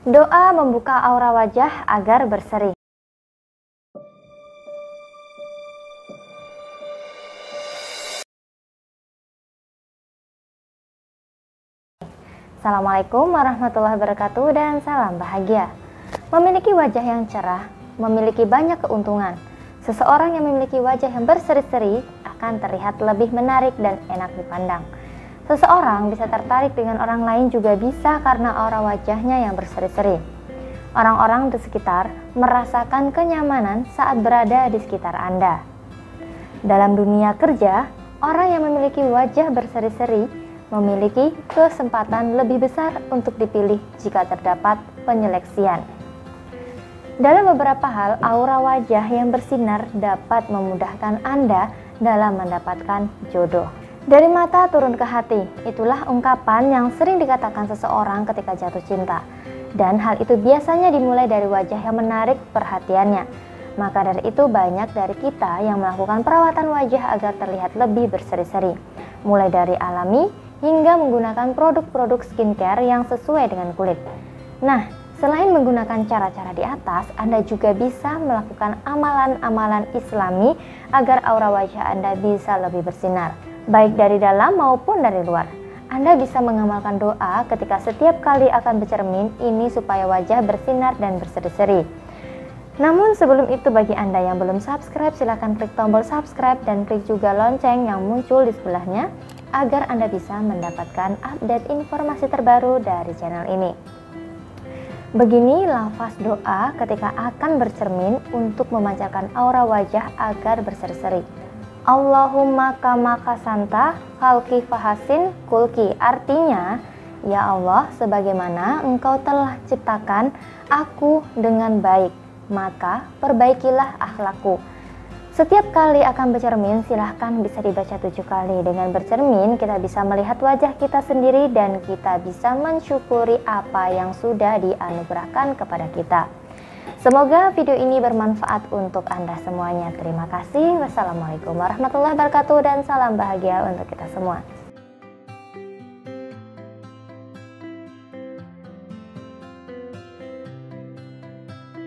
Doa membuka aura wajah agar berseri. Assalamualaikum warahmatullahi wabarakatuh dan salam bahagia. Memiliki wajah yang cerah, memiliki banyak keuntungan. Seseorang yang memiliki wajah yang berseri-seri akan terlihat lebih menarik dan enak dipandang. Seseorang bisa tertarik dengan orang lain juga bisa karena aura wajahnya yang berseri-seri. Orang-orang di sekitar merasakan kenyamanan saat berada di sekitar Anda. Dalam dunia kerja, orang yang memiliki wajah berseri-seri memiliki kesempatan lebih besar untuk dipilih jika terdapat penyeleksian. Dalam beberapa hal, aura wajah yang bersinar dapat memudahkan Anda dalam mendapatkan jodoh. Dari mata turun ke hati, itulah ungkapan yang sering dikatakan seseorang ketika jatuh cinta. Dan hal itu biasanya dimulai dari wajah yang menarik perhatiannya. Maka dari itu banyak dari kita yang melakukan perawatan wajah agar terlihat lebih berseri-seri. Mulai dari alami, hingga menggunakan produk-produk skincare yang sesuai dengan kulit. Nah, selain menggunakan cara-cara di atas, Anda juga bisa melakukan amalan-amalan islami agar aura wajah Anda bisa lebih bersinar, baik dari dalam maupun dari luar. Anda bisa mengamalkan doa ketika setiap kali akan bercermin ini supaya wajah bersinar dan berseri-seri. Namun sebelum itu bagi Anda yang belum subscribe silahkan klik tombol subscribe dan klik juga lonceng yang muncul di sebelahnya agar Anda bisa mendapatkan update informasi terbaru dari channel ini. Begini lafaz doa ketika akan bercermin untuk memancarkan aura wajah agar berseri-seri. Allahumma kama kasanta khalki fahasin kulki. Artinya, Ya Allah, sebagaimana engkau telah ciptakan aku dengan baik, maka perbaikilah akhlakku setiap kali akan bercermin, silahkan bisa dibaca tujuh kali. Dengan bercermin, kita bisa melihat wajah kita sendiri dan kita bisa mensyukuri apa yang sudah dianugerahkan kepada kita. Semoga video ini bermanfaat untuk Anda semuanya. Terima kasih. Wassalamualaikum warahmatullahi wabarakatuh dan salam bahagia untuk kita semua.